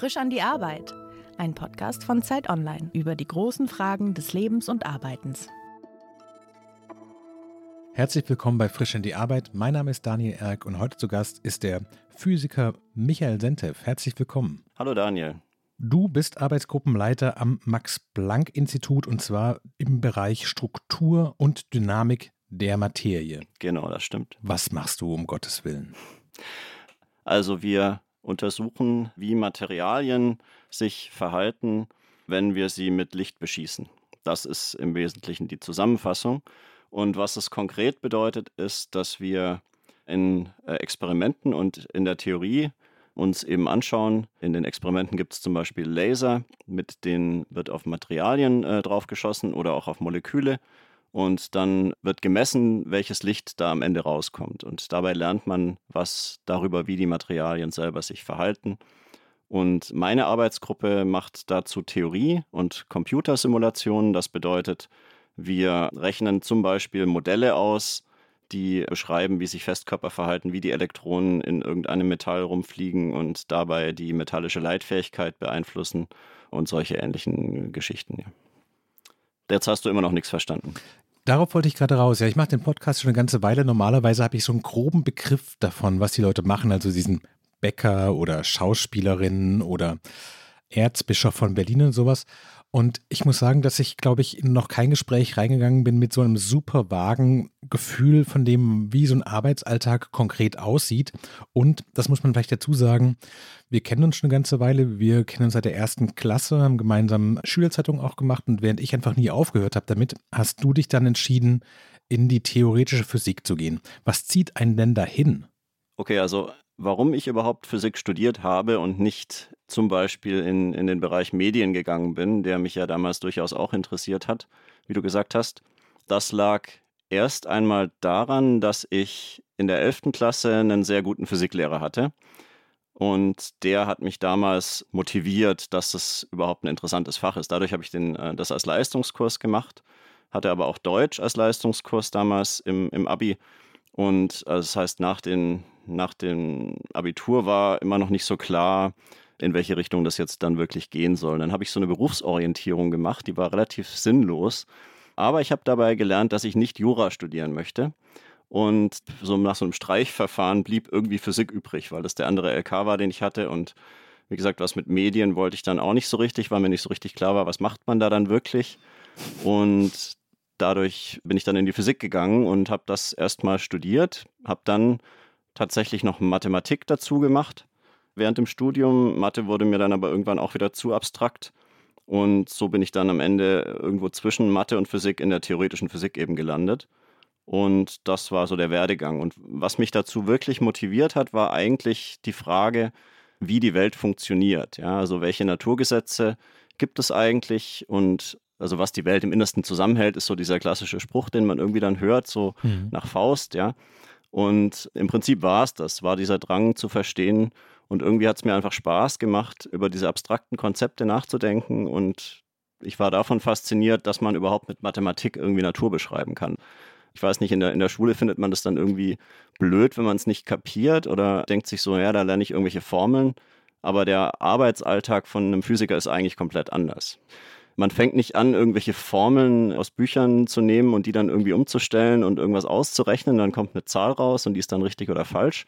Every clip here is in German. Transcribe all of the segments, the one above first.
Frisch an die Arbeit. Ein Podcast von Zeit Online über die großen Fragen des Lebens und Arbeitens. Herzlich willkommen bei Frisch an die Arbeit. Mein Name ist Daniel Erk und heute zu Gast ist der Physiker Michael Sentev. Herzlich willkommen. Hallo Daniel. Du bist Arbeitsgruppenleiter am Max-Planck-Institut und zwar im Bereich Struktur und Dynamik der Materie. Genau, das stimmt. Was machst du um Gottes Willen? Also wir untersuchen, wie Materialien sich verhalten, wenn wir sie mit Licht beschießen. Das ist im Wesentlichen die Zusammenfassung. Und was es konkret bedeutet, ist, dass wir in äh, Experimenten und in der Theorie uns eben anschauen. In den Experimenten gibt es zum Beispiel Laser, mit denen wird auf Materialien äh, draufgeschossen oder auch auf Moleküle. Und dann wird gemessen, welches Licht da am Ende rauskommt. Und dabei lernt man was darüber, wie die Materialien selber sich verhalten. Und meine Arbeitsgruppe macht dazu Theorie und Computersimulationen. Das bedeutet, wir rechnen zum Beispiel Modelle aus, die beschreiben, wie sich Festkörper verhalten, wie die Elektronen in irgendeinem Metall rumfliegen und dabei die metallische Leitfähigkeit beeinflussen und solche ähnlichen Geschichten. Jetzt hast du immer noch nichts verstanden. Darauf wollte ich gerade raus. Ja, ich mache den Podcast schon eine ganze Weile. Normalerweise habe ich so einen groben Begriff davon, was die Leute machen. Also diesen Bäcker oder Schauspielerinnen oder Erzbischof von Berlin und sowas. Und ich muss sagen, dass ich, glaube ich, in noch kein Gespräch reingegangen bin mit so einem super vagen Gefühl von dem, wie so ein Arbeitsalltag konkret aussieht. Und das muss man vielleicht dazu sagen, wir kennen uns schon eine ganze Weile. Wir kennen uns seit der ersten Klasse, haben gemeinsam Schülerzeitung auch gemacht. Und während ich einfach nie aufgehört habe damit, hast du dich dann entschieden, in die theoretische Physik zu gehen. Was zieht einen denn dahin? Okay, also warum ich überhaupt Physik studiert habe und nicht zum Beispiel in, in den Bereich Medien gegangen bin, der mich ja damals durchaus auch interessiert hat, wie du gesagt hast. Das lag erst einmal daran, dass ich in der 11. Klasse einen sehr guten Physiklehrer hatte. Und der hat mich damals motiviert, dass das überhaupt ein interessantes Fach ist. Dadurch habe ich den, äh, das als Leistungskurs gemacht, hatte aber auch Deutsch als Leistungskurs damals im, im Abi. Und also das heißt, nach, den, nach dem Abitur war immer noch nicht so klar, in welche Richtung das jetzt dann wirklich gehen soll. Dann habe ich so eine Berufsorientierung gemacht, die war relativ sinnlos. Aber ich habe dabei gelernt, dass ich nicht Jura studieren möchte. Und so nach so einem Streichverfahren blieb irgendwie Physik übrig, weil das der andere LK war, den ich hatte. Und wie gesagt, was mit Medien wollte ich dann auch nicht so richtig, weil mir nicht so richtig klar war, was macht man da dann wirklich. Und dadurch bin ich dann in die Physik gegangen und habe das erstmal studiert, habe dann tatsächlich noch Mathematik dazu gemacht während dem Studium. Mathe wurde mir dann aber irgendwann auch wieder zu abstrakt. Und so bin ich dann am Ende irgendwo zwischen Mathe und Physik in der theoretischen Physik eben gelandet. Und das war so der Werdegang. Und was mich dazu wirklich motiviert hat, war eigentlich die Frage, wie die Welt funktioniert. Ja, also welche Naturgesetze gibt es eigentlich und also was die Welt im Innersten zusammenhält, ist so dieser klassische Spruch, den man irgendwie dann hört, so mhm. nach Faust, ja. Und im Prinzip war es das, war dieser Drang zu verstehen. Und irgendwie hat es mir einfach Spaß gemacht, über diese abstrakten Konzepte nachzudenken. Und ich war davon fasziniert, dass man überhaupt mit Mathematik irgendwie Natur beschreiben kann. Ich weiß nicht, in der, in der Schule findet man das dann irgendwie blöd, wenn man es nicht kapiert oder denkt sich so, ja, da lerne ich irgendwelche Formeln. Aber der Arbeitsalltag von einem Physiker ist eigentlich komplett anders. Man fängt nicht an, irgendwelche Formeln aus Büchern zu nehmen und die dann irgendwie umzustellen und irgendwas auszurechnen. Dann kommt eine Zahl raus und die ist dann richtig oder falsch.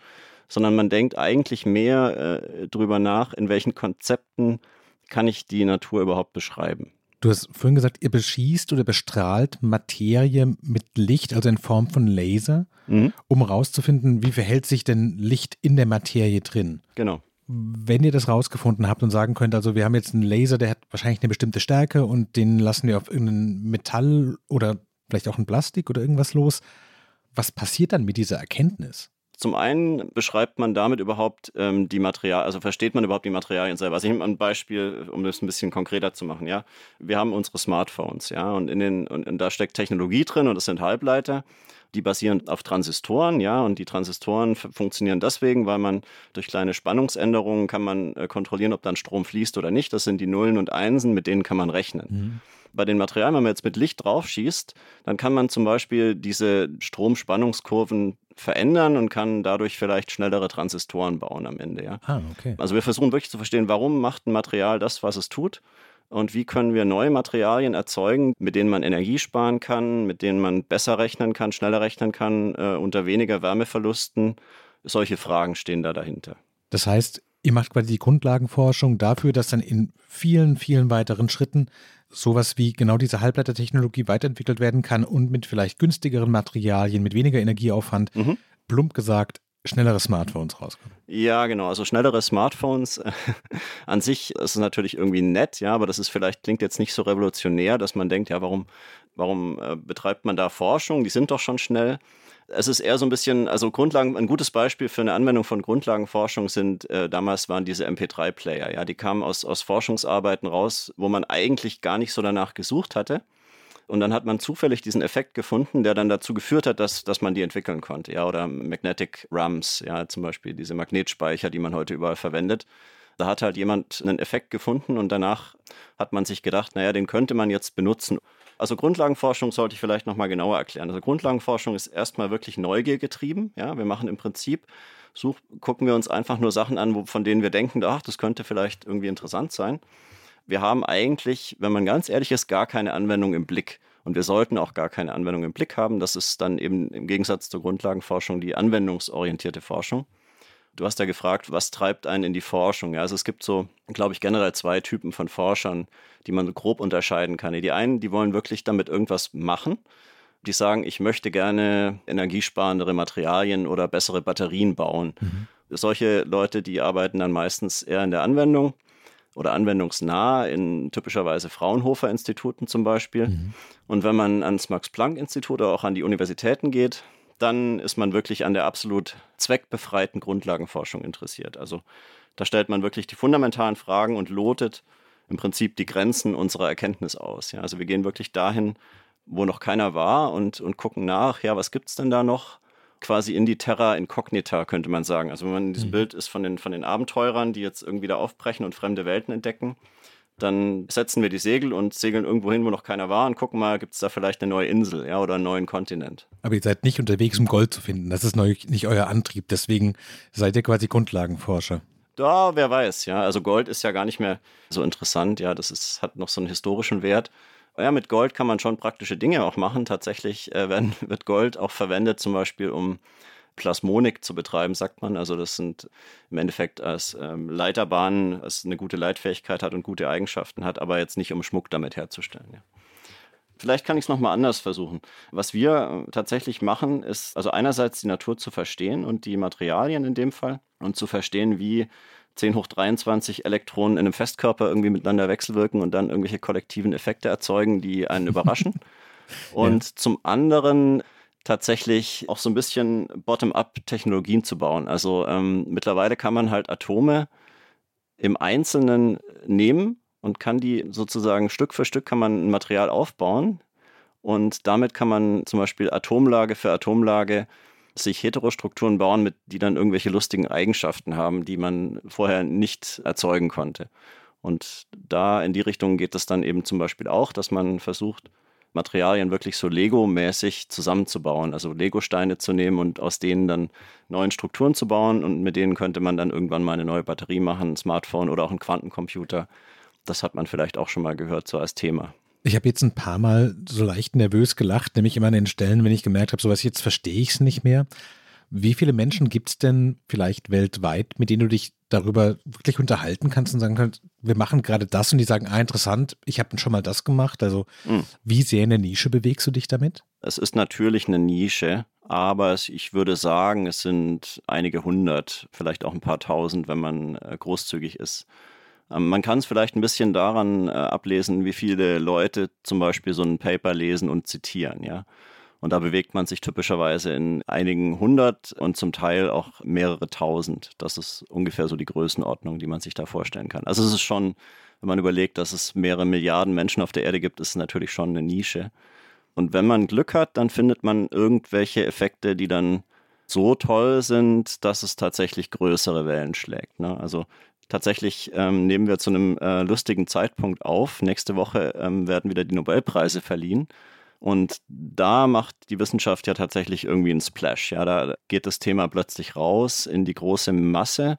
Sondern man denkt eigentlich mehr äh, drüber nach, in welchen Konzepten kann ich die Natur überhaupt beschreiben. Du hast vorhin gesagt, ihr beschießt oder bestrahlt Materie mit Licht, also in Form von Laser, mhm. um herauszufinden, wie verhält sich denn Licht in der Materie drin. Genau wenn ihr das rausgefunden habt und sagen könnt, also wir haben jetzt einen Laser, der hat wahrscheinlich eine bestimmte Stärke und den lassen wir auf irgendein Metall oder vielleicht auch ein Plastik oder irgendwas los, was passiert dann mit dieser Erkenntnis? Zum einen beschreibt man damit überhaupt ähm, die Materialien, also versteht man überhaupt die Materialien selber. Also ich nehme ein Beispiel, um das ein bisschen konkreter zu machen. Ja, wir haben unsere Smartphones, ja, und in den und, und da steckt Technologie drin und das sind Halbleiter die basieren auf Transistoren, ja, und die Transistoren funktionieren deswegen, weil man durch kleine Spannungsänderungen kann man äh, kontrollieren, ob dann Strom fließt oder nicht. Das sind die Nullen und Einsen, mit denen kann man rechnen. Mhm. Bei den Materialien, wenn man jetzt mit Licht draufschießt, dann kann man zum Beispiel diese Stromspannungskurven verändern und kann dadurch vielleicht schnellere Transistoren bauen am Ende. Ja? Ah, okay. Also wir versuchen wirklich zu verstehen, warum macht ein Material das, was es tut und wie können wir neue Materialien erzeugen, mit denen man Energie sparen kann, mit denen man besser rechnen kann, schneller rechnen kann, äh, unter weniger Wärmeverlusten. Solche Fragen stehen da dahinter. Das heißt, ihr macht quasi die Grundlagenforschung dafür, dass dann in vielen, vielen weiteren Schritten sowas wie genau diese Halbleitertechnologie weiterentwickelt werden kann und mit vielleicht günstigeren Materialien, mit weniger Energieaufwand, mhm. plump gesagt, schnellere Smartphones rauskommen. Ja, genau. Also schnellere Smartphones an sich ist natürlich irgendwie nett, ja, aber das ist vielleicht, klingt jetzt nicht so revolutionär, dass man denkt, ja, warum, warum äh, betreibt man da Forschung? Die sind doch schon schnell. Es ist eher so ein bisschen, also Grundlagen, ein gutes Beispiel für eine Anwendung von Grundlagenforschung sind, äh, damals waren diese MP3-Player, ja, die kamen aus, aus Forschungsarbeiten raus, wo man eigentlich gar nicht so danach gesucht hatte. Und dann hat man zufällig diesen Effekt gefunden, der dann dazu geführt hat, dass, dass man die entwickeln konnte. Ja, oder Magnetic RAMs, ja, zum Beispiel diese Magnetspeicher, die man heute überall verwendet. Da hat halt jemand einen Effekt gefunden und danach hat man sich gedacht, naja, den könnte man jetzt benutzen. Also Grundlagenforschung sollte ich vielleicht nochmal genauer erklären. Also Grundlagenforschung ist erstmal wirklich Neugier getrieben. Ja, wir machen im Prinzip, such, gucken wir uns einfach nur Sachen an, wo, von denen wir denken, ach, das könnte vielleicht irgendwie interessant sein wir haben eigentlich, wenn man ganz ehrlich ist, gar keine Anwendung im Blick. Und wir sollten auch gar keine Anwendung im Blick haben. Das ist dann eben im Gegensatz zur Grundlagenforschung die anwendungsorientierte Forschung. Du hast ja gefragt, was treibt einen in die Forschung? Ja, also es gibt so, glaube ich, generell zwei Typen von Forschern, die man grob unterscheiden kann. Die einen, die wollen wirklich damit irgendwas machen. Die sagen, ich möchte gerne energiesparendere Materialien oder bessere Batterien bauen. Mhm. Solche Leute, die arbeiten dann meistens eher in der Anwendung oder anwendungsnah in typischerweise Fraunhofer-Instituten zum Beispiel. Mhm. Und wenn man ans Max-Planck-Institut oder auch an die Universitäten geht, dann ist man wirklich an der absolut zweckbefreiten Grundlagenforschung interessiert. Also da stellt man wirklich die fundamentalen Fragen und lotet im Prinzip die Grenzen unserer Erkenntnis aus. Ja, also wir gehen wirklich dahin, wo noch keiner war und, und gucken nach, ja, was gibt es denn da noch? Quasi in die Terra Incognita, könnte man sagen. Also wenn man in diesem mhm. Bild ist von den, von den Abenteurern, die jetzt irgendwie da aufbrechen und fremde Welten entdecken, dann setzen wir die Segel und segeln irgendwo hin, wo noch keiner war und gucken mal, gibt es da vielleicht eine neue Insel ja, oder einen neuen Kontinent. Aber ihr seid nicht unterwegs, um Gold zu finden. Das ist nicht euer Antrieb. Deswegen seid ihr quasi Grundlagenforscher. Da, wer weiß, ja. Also Gold ist ja gar nicht mehr so interessant, ja. Das ist, hat noch so einen historischen Wert. Ja, mit Gold kann man schon praktische Dinge auch machen. Tatsächlich äh, werden, wird Gold auch verwendet, zum Beispiel um Plasmonik zu betreiben, sagt man. Also das sind im Endeffekt als ähm, Leiterbahnen, es eine gute Leitfähigkeit hat und gute Eigenschaften hat, aber jetzt nicht um Schmuck damit herzustellen. Ja. Vielleicht kann ich es nochmal anders versuchen. Was wir äh, tatsächlich machen, ist also einerseits die Natur zu verstehen und die Materialien in dem Fall und zu verstehen, wie 10 hoch 23 Elektronen in einem Festkörper irgendwie miteinander wechselwirken und dann irgendwelche kollektiven Effekte erzeugen, die einen überraschen. Und ja. zum anderen tatsächlich auch so ein bisschen bottom-up Technologien zu bauen. Also ähm, mittlerweile kann man halt Atome im Einzelnen nehmen und kann die sozusagen Stück für Stück kann man ein Material aufbauen und damit kann man zum Beispiel Atomlage für Atomlage sich Heterostrukturen bauen, mit, die dann irgendwelche lustigen Eigenschaften haben, die man vorher nicht erzeugen konnte. Und da in die Richtung geht es dann eben zum Beispiel auch, dass man versucht, Materialien wirklich so Lego-mäßig zusammenzubauen, also Lego-Steine zu nehmen und aus denen dann neuen Strukturen zu bauen und mit denen könnte man dann irgendwann mal eine neue Batterie machen, ein Smartphone oder auch einen Quantencomputer. Das hat man vielleicht auch schon mal gehört, so als Thema. Ich habe jetzt ein paar Mal so leicht nervös gelacht, nämlich immer an den Stellen, wenn ich gemerkt habe, sowas jetzt verstehe ich es nicht mehr. Wie viele Menschen gibt es denn vielleicht weltweit, mit denen du dich darüber wirklich unterhalten kannst und sagen kannst, wir machen gerade das und die sagen, ah, interessant, ich habe schon mal das gemacht. Also mhm. wie sehr in der Nische bewegst du dich damit? Es ist natürlich eine Nische, aber ich würde sagen, es sind einige hundert, vielleicht auch ein paar tausend, wenn man äh, großzügig ist. Ähm, man kann es vielleicht ein bisschen daran äh, ablesen, wie viele Leute zum Beispiel so ein Paper lesen und zitieren, ja. Und da bewegt man sich typischerweise in einigen hundert und zum Teil auch mehrere tausend. Das ist ungefähr so die Größenordnung, die man sich da vorstellen kann. Also es ist schon, wenn man überlegt, dass es mehrere Milliarden Menschen auf der Erde gibt, ist es natürlich schon eine Nische. Und wenn man Glück hat, dann findet man irgendwelche Effekte, die dann so toll sind, dass es tatsächlich größere Wellen schlägt. Ne? Also Tatsächlich ähm, nehmen wir zu einem äh, lustigen Zeitpunkt auf. Nächste Woche ähm, werden wieder die Nobelpreise verliehen. Und da macht die Wissenschaft ja tatsächlich irgendwie einen Splash. Ja, da geht das Thema plötzlich raus in die große Masse.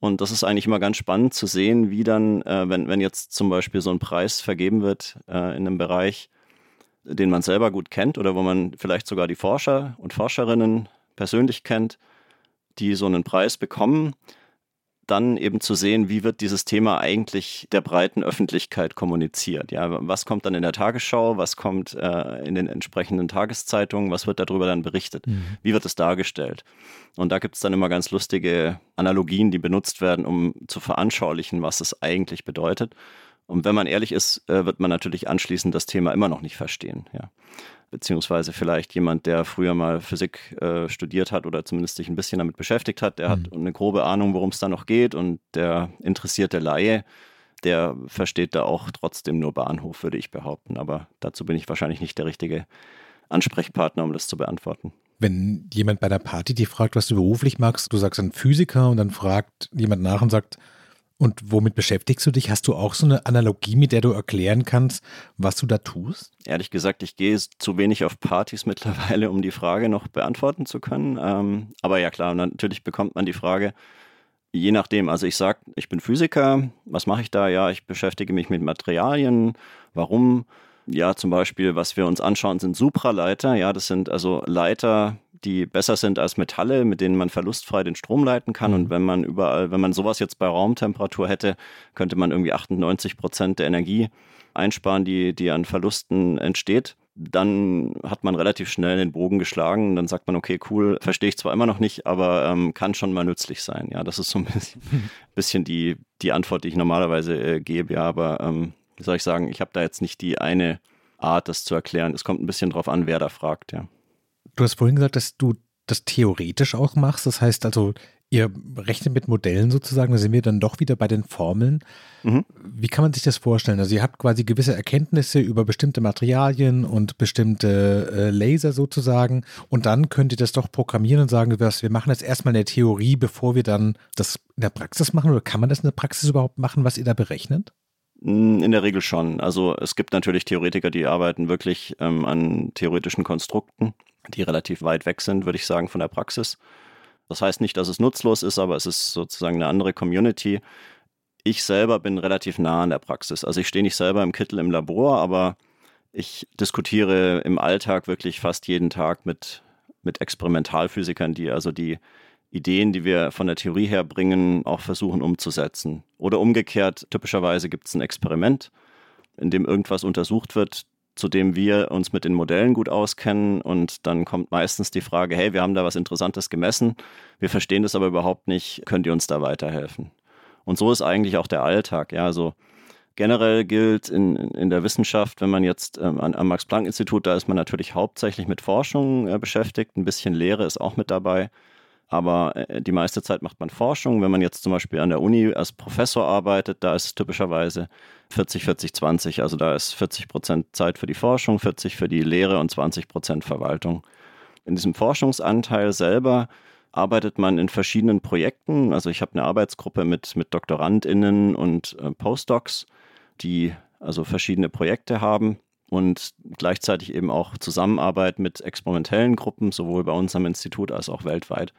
Und das ist eigentlich immer ganz spannend zu sehen, wie dann, äh, wenn, wenn jetzt zum Beispiel so ein Preis vergeben wird äh, in einem Bereich, den man selber gut kennt oder wo man vielleicht sogar die Forscher und Forscherinnen persönlich kennt, die so einen Preis bekommen, dann eben zu sehen, wie wird dieses Thema eigentlich der breiten Öffentlichkeit kommuniziert. Ja, was kommt dann in der Tagesschau, was kommt äh, in den entsprechenden Tageszeitungen, was wird darüber dann berichtet, mhm. wie wird es dargestellt. Und da gibt es dann immer ganz lustige Analogien, die benutzt werden, um zu veranschaulichen, was es eigentlich bedeutet. Und wenn man ehrlich ist, äh, wird man natürlich anschließend das Thema immer noch nicht verstehen. Ja beziehungsweise vielleicht jemand, der früher mal Physik äh, studiert hat oder zumindest sich ein bisschen damit beschäftigt hat, der mhm. hat eine grobe Ahnung, worum es da noch geht und der interessierte Laie, der versteht da auch trotzdem nur Bahnhof, würde ich behaupten. Aber dazu bin ich wahrscheinlich nicht der richtige Ansprechpartner, um das zu beantworten. Wenn jemand bei der Party dich fragt, was du beruflich magst, du sagst ein Physiker und dann fragt jemand nach und sagt, und womit beschäftigst du dich? Hast du auch so eine Analogie, mit der du erklären kannst, was du da tust? Ehrlich gesagt, ich gehe zu wenig auf Partys mittlerweile, um die Frage noch beantworten zu können. Ähm, aber ja klar, natürlich bekommt man die Frage, je nachdem. Also ich sage, ich bin Physiker. Was mache ich da? Ja, ich beschäftige mich mit Materialien. Warum? Ja, zum Beispiel, was wir uns anschauen, sind Supraleiter. Ja, das sind also Leiter, die besser sind als Metalle, mit denen man verlustfrei den Strom leiten kann. Und mhm. wenn man überall, wenn man sowas jetzt bei Raumtemperatur hätte, könnte man irgendwie 98 Prozent der Energie einsparen, die, die an Verlusten entsteht. Dann hat man relativ schnell den Bogen geschlagen. Dann sagt man, okay, cool, verstehe ich zwar immer noch nicht, aber ähm, kann schon mal nützlich sein. Ja, das ist so ein bisschen, bisschen die, die Antwort, die ich normalerweise äh, gebe. Ja, aber ähm, wie soll ich sagen, ich habe da jetzt nicht die eine Art, das zu erklären. Es kommt ein bisschen drauf an, wer da fragt, ja. Du hast vorhin gesagt, dass du das theoretisch auch machst. Das heißt also, ihr rechnet mit Modellen sozusagen, da sind wir dann doch wieder bei den Formeln. Mhm. Wie kann man sich das vorstellen? Also ihr habt quasi gewisse Erkenntnisse über bestimmte Materialien und bestimmte äh, Laser sozusagen und dann könnt ihr das doch programmieren und sagen, wir machen jetzt erstmal eine Theorie, bevor wir dann das in der Praxis machen oder kann man das in der Praxis überhaupt machen, was ihr da berechnet? Hm, in der Regel schon. Also es gibt natürlich Theoretiker, die arbeiten wirklich ähm, an theoretischen Konstrukten die relativ weit weg sind, würde ich sagen, von der Praxis. Das heißt nicht, dass es nutzlos ist, aber es ist sozusagen eine andere Community. Ich selber bin relativ nah an der Praxis. Also ich stehe nicht selber im Kittel im Labor, aber ich diskutiere im Alltag wirklich fast jeden Tag mit, mit Experimentalphysikern, die also die Ideen, die wir von der Theorie her bringen, auch versuchen umzusetzen. Oder umgekehrt, typischerweise gibt es ein Experiment, in dem irgendwas untersucht wird, zu dem wir uns mit den Modellen gut auskennen. Und dann kommt meistens die Frage, hey, wir haben da was Interessantes gemessen, wir verstehen das aber überhaupt nicht, könnt ihr uns da weiterhelfen? Und so ist eigentlich auch der Alltag. Ja, also generell gilt in, in der Wissenschaft, wenn man jetzt ähm, am Max-Planck-Institut, da ist man natürlich hauptsächlich mit Forschung äh, beschäftigt, ein bisschen Lehre ist auch mit dabei. Aber äh, die meiste Zeit macht man Forschung. Wenn man jetzt zum Beispiel an der Uni als Professor arbeitet, da ist es typischerweise 40, 40, 20. Also da ist 40 Prozent Zeit für die Forschung, 40 für die Lehre und 20 Prozent Verwaltung. In diesem Forschungsanteil selber arbeitet man in verschiedenen Projekten. Also ich habe eine Arbeitsgruppe mit, mit DoktorandInnen und äh, Postdocs, die also verschiedene Projekte haben und gleichzeitig eben auch Zusammenarbeit mit experimentellen Gruppen, sowohl bei uns am Institut als auch weltweit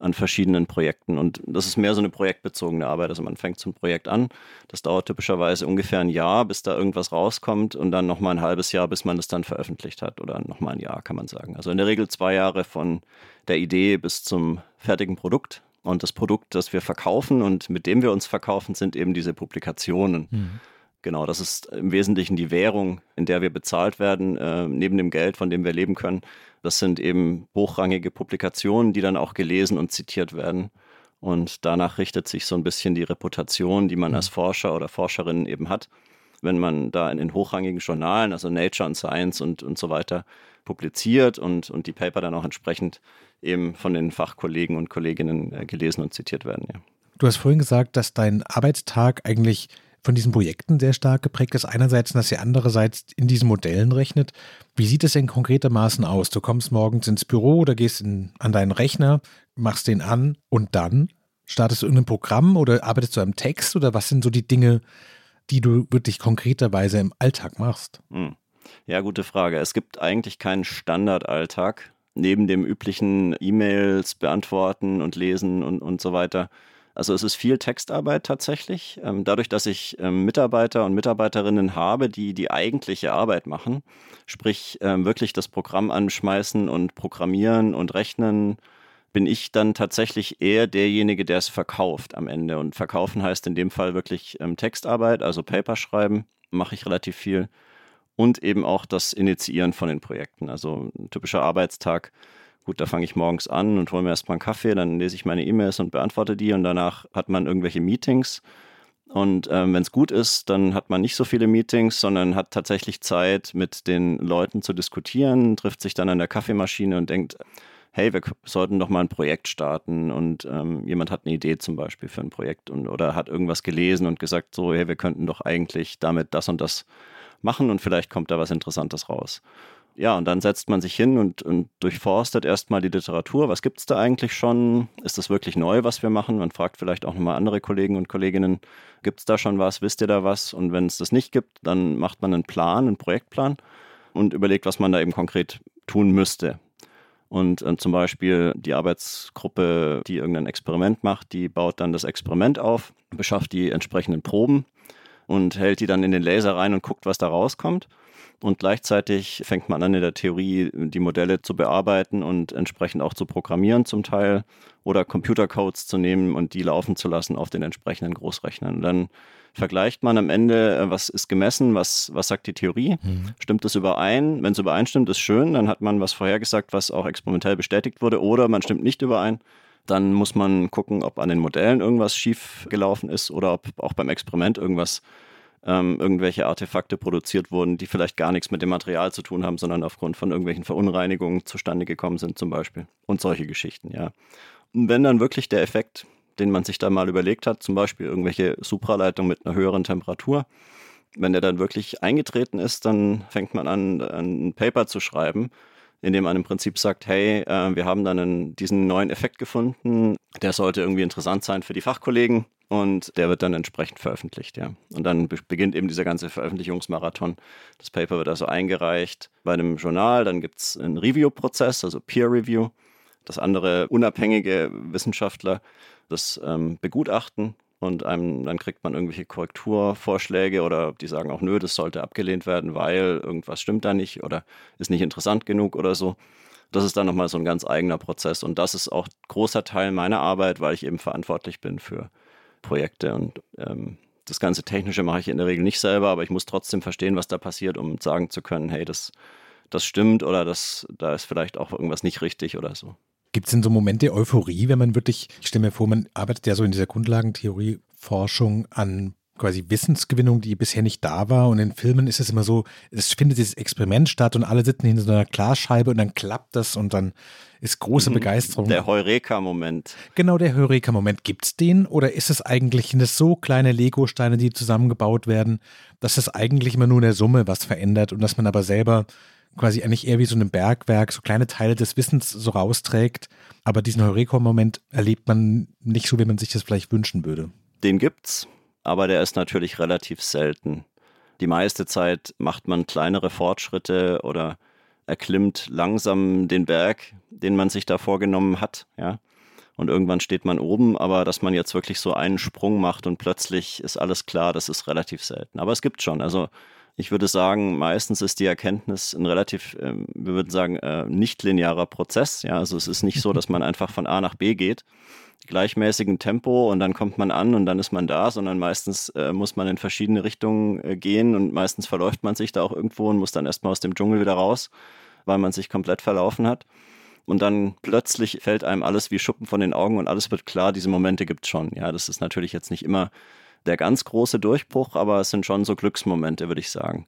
an verschiedenen Projekten. Und das ist mehr so eine projektbezogene Arbeit. Also man fängt ein Projekt an, das dauert typischerweise ungefähr ein Jahr, bis da irgendwas rauskommt und dann nochmal ein halbes Jahr, bis man es dann veröffentlicht hat oder nochmal ein Jahr, kann man sagen. Also in der Regel zwei Jahre von der Idee bis zum fertigen Produkt. Und das Produkt, das wir verkaufen und mit dem wir uns verkaufen, sind eben diese Publikationen. Mhm. Genau, das ist im Wesentlichen die Währung, in der wir bezahlt werden, äh, neben dem Geld, von dem wir leben können. Das sind eben hochrangige Publikationen, die dann auch gelesen und zitiert werden. Und danach richtet sich so ein bisschen die Reputation, die man mhm. als Forscher oder Forscherin eben hat. Wenn man da in den hochrangigen Journalen, also Nature und Science und, und so weiter, publiziert und, und die Paper dann auch entsprechend eben von den Fachkollegen und Kolleginnen äh, gelesen und zitiert werden. Ja. Du hast vorhin gesagt, dass dein Arbeitstag eigentlich von diesen Projekten sehr stark geprägt ist. Einerseits, dass ihr andererseits in diesen Modellen rechnet. Wie sieht es denn konkretermaßen aus? Du kommst morgens ins Büro oder gehst in, an deinen Rechner, machst den an und dann startest du irgendein Programm oder arbeitest du am Text oder was sind so die Dinge, die du wirklich konkreterweise im Alltag machst? Hm. Ja, gute Frage. Es gibt eigentlich keinen Standardalltag. Neben dem üblichen E-Mails beantworten und lesen und, und so weiter. Also es ist viel Textarbeit tatsächlich. Ähm, dadurch, dass ich ähm, Mitarbeiter und Mitarbeiterinnen habe, die die eigentliche Arbeit machen, sprich ähm, wirklich das Programm anschmeißen und programmieren und rechnen, bin ich dann tatsächlich eher derjenige, der es verkauft am Ende. Und verkaufen heißt in dem Fall wirklich Textarbeit, also Paper schreiben, mache ich relativ viel und eben auch das Initiieren von den Projekten. Also ein typischer Arbeitstag. Gut, da fange ich morgens an und hole mir erstmal einen Kaffee, dann lese ich meine E-Mails und beantworte die und danach hat man irgendwelche Meetings. Und ähm, wenn es gut ist, dann hat man nicht so viele Meetings, sondern hat tatsächlich Zeit, mit den Leuten zu diskutieren, trifft sich dann an der Kaffeemaschine und denkt, hey, wir sollten doch mal ein Projekt starten und ähm, jemand hat eine Idee zum Beispiel für ein Projekt und, oder hat irgendwas gelesen und gesagt, so, hey, wir könnten doch eigentlich damit das und das machen und vielleicht kommt da was Interessantes raus. Ja, und dann setzt man sich hin und, und durchforstet erstmal die Literatur. Was gibt es da eigentlich schon? Ist das wirklich neu, was wir machen? Man fragt vielleicht auch nochmal andere Kollegen und Kolleginnen, gibt es da schon was? Wisst ihr da was? Und wenn es das nicht gibt, dann macht man einen Plan, einen Projektplan und überlegt, was man da eben konkret tun müsste. Und äh, zum Beispiel die Arbeitsgruppe, die irgendein Experiment macht, die baut dann das Experiment auf, beschafft die entsprechenden Proben und hält die dann in den Laser rein und guckt, was da rauskommt. Und gleichzeitig fängt man an, in der Theorie die Modelle zu bearbeiten und entsprechend auch zu programmieren zum Teil oder Computercodes zu nehmen und die laufen zu lassen auf den entsprechenden Großrechnern. Und dann vergleicht man am Ende, äh, was ist gemessen, was, was sagt die Theorie, mhm. stimmt es überein? Wenn es übereinstimmt, ist schön, dann hat man was vorhergesagt, was auch experimentell bestätigt wurde, oder man stimmt nicht überein. Dann muss man gucken, ob an den Modellen irgendwas schief gelaufen ist oder ob auch beim Experiment irgendwas, ähm, irgendwelche Artefakte produziert wurden, die vielleicht gar nichts mit dem Material zu tun haben, sondern aufgrund von irgendwelchen Verunreinigungen zustande gekommen sind zum Beispiel. Und solche Geschichten, ja. Und wenn dann wirklich der Effekt, den man sich da mal überlegt hat, zum Beispiel irgendwelche Supraleitung mit einer höheren Temperatur, wenn der dann wirklich eingetreten ist, dann fängt man an, ein Paper zu schreiben, indem man im Prinzip sagt, hey, äh, wir haben dann einen, diesen neuen Effekt gefunden, der sollte irgendwie interessant sein für die Fachkollegen und der wird dann entsprechend veröffentlicht, ja. Und dann be beginnt eben dieser ganze Veröffentlichungsmarathon. Das Paper wird also eingereicht bei einem Journal, dann gibt es einen Review-Prozess, also Peer Review, dass andere unabhängige Wissenschaftler das ähm, begutachten und einem, dann kriegt man irgendwelche Korrekturvorschläge oder die sagen auch, nö, das sollte abgelehnt werden, weil irgendwas stimmt da nicht oder ist nicht interessant genug oder so. Das ist dann nochmal so ein ganz eigener Prozess und das ist auch großer Teil meiner Arbeit, weil ich eben verantwortlich bin für Projekte und ähm, das ganze Technische mache ich in der Regel nicht selber, aber ich muss trotzdem verstehen, was da passiert, um sagen zu können, hey, das, das stimmt oder das, da ist vielleicht auch irgendwas nicht richtig oder so. Gibt es denn so Momente der Euphorie, wenn man wirklich, ich stelle mir vor, man arbeitet ja so in dieser Grundlagentheorie-Forschung an quasi Wissensgewinnung, die bisher nicht da war. Und in Filmen ist es immer so, es findet dieses Experiment statt und alle sitzen hinter so einer Glasscheibe und dann klappt das und dann ist große mhm. Begeisterung. Der Heureka-Moment. Genau, der Heureka-Moment. Gibt es den oder ist es eigentlich es so kleine Lego-Steine, die zusammengebaut werden, dass es eigentlich immer nur in der Summe was verändert und dass man aber selber quasi eigentlich eher wie so ein Bergwerk, so kleine Teile des Wissens so rausträgt. Aber diesen Heureka-Moment erlebt man nicht so, wie man sich das vielleicht wünschen würde. Den gibt's, aber der ist natürlich relativ selten. Die meiste Zeit macht man kleinere Fortschritte oder erklimmt langsam den Berg, den man sich da vorgenommen hat, ja. Und irgendwann steht man oben, aber dass man jetzt wirklich so einen Sprung macht und plötzlich ist alles klar, das ist relativ selten. Aber es gibt schon. Also ich würde sagen, meistens ist die Erkenntnis ein relativ, äh, wir würden sagen, äh, nicht linearer Prozess. Ja, also es ist nicht so, dass man einfach von A nach B geht, gleichmäßigen Tempo und dann kommt man an und dann ist man da, sondern meistens äh, muss man in verschiedene Richtungen äh, gehen und meistens verläuft man sich da auch irgendwo und muss dann erstmal aus dem Dschungel wieder raus, weil man sich komplett verlaufen hat. Und dann plötzlich fällt einem alles wie Schuppen von den Augen und alles wird klar. Diese Momente gibt es schon. Ja, das ist natürlich jetzt nicht immer der ganz große Durchbruch, aber es sind schon so Glücksmomente, würde ich sagen.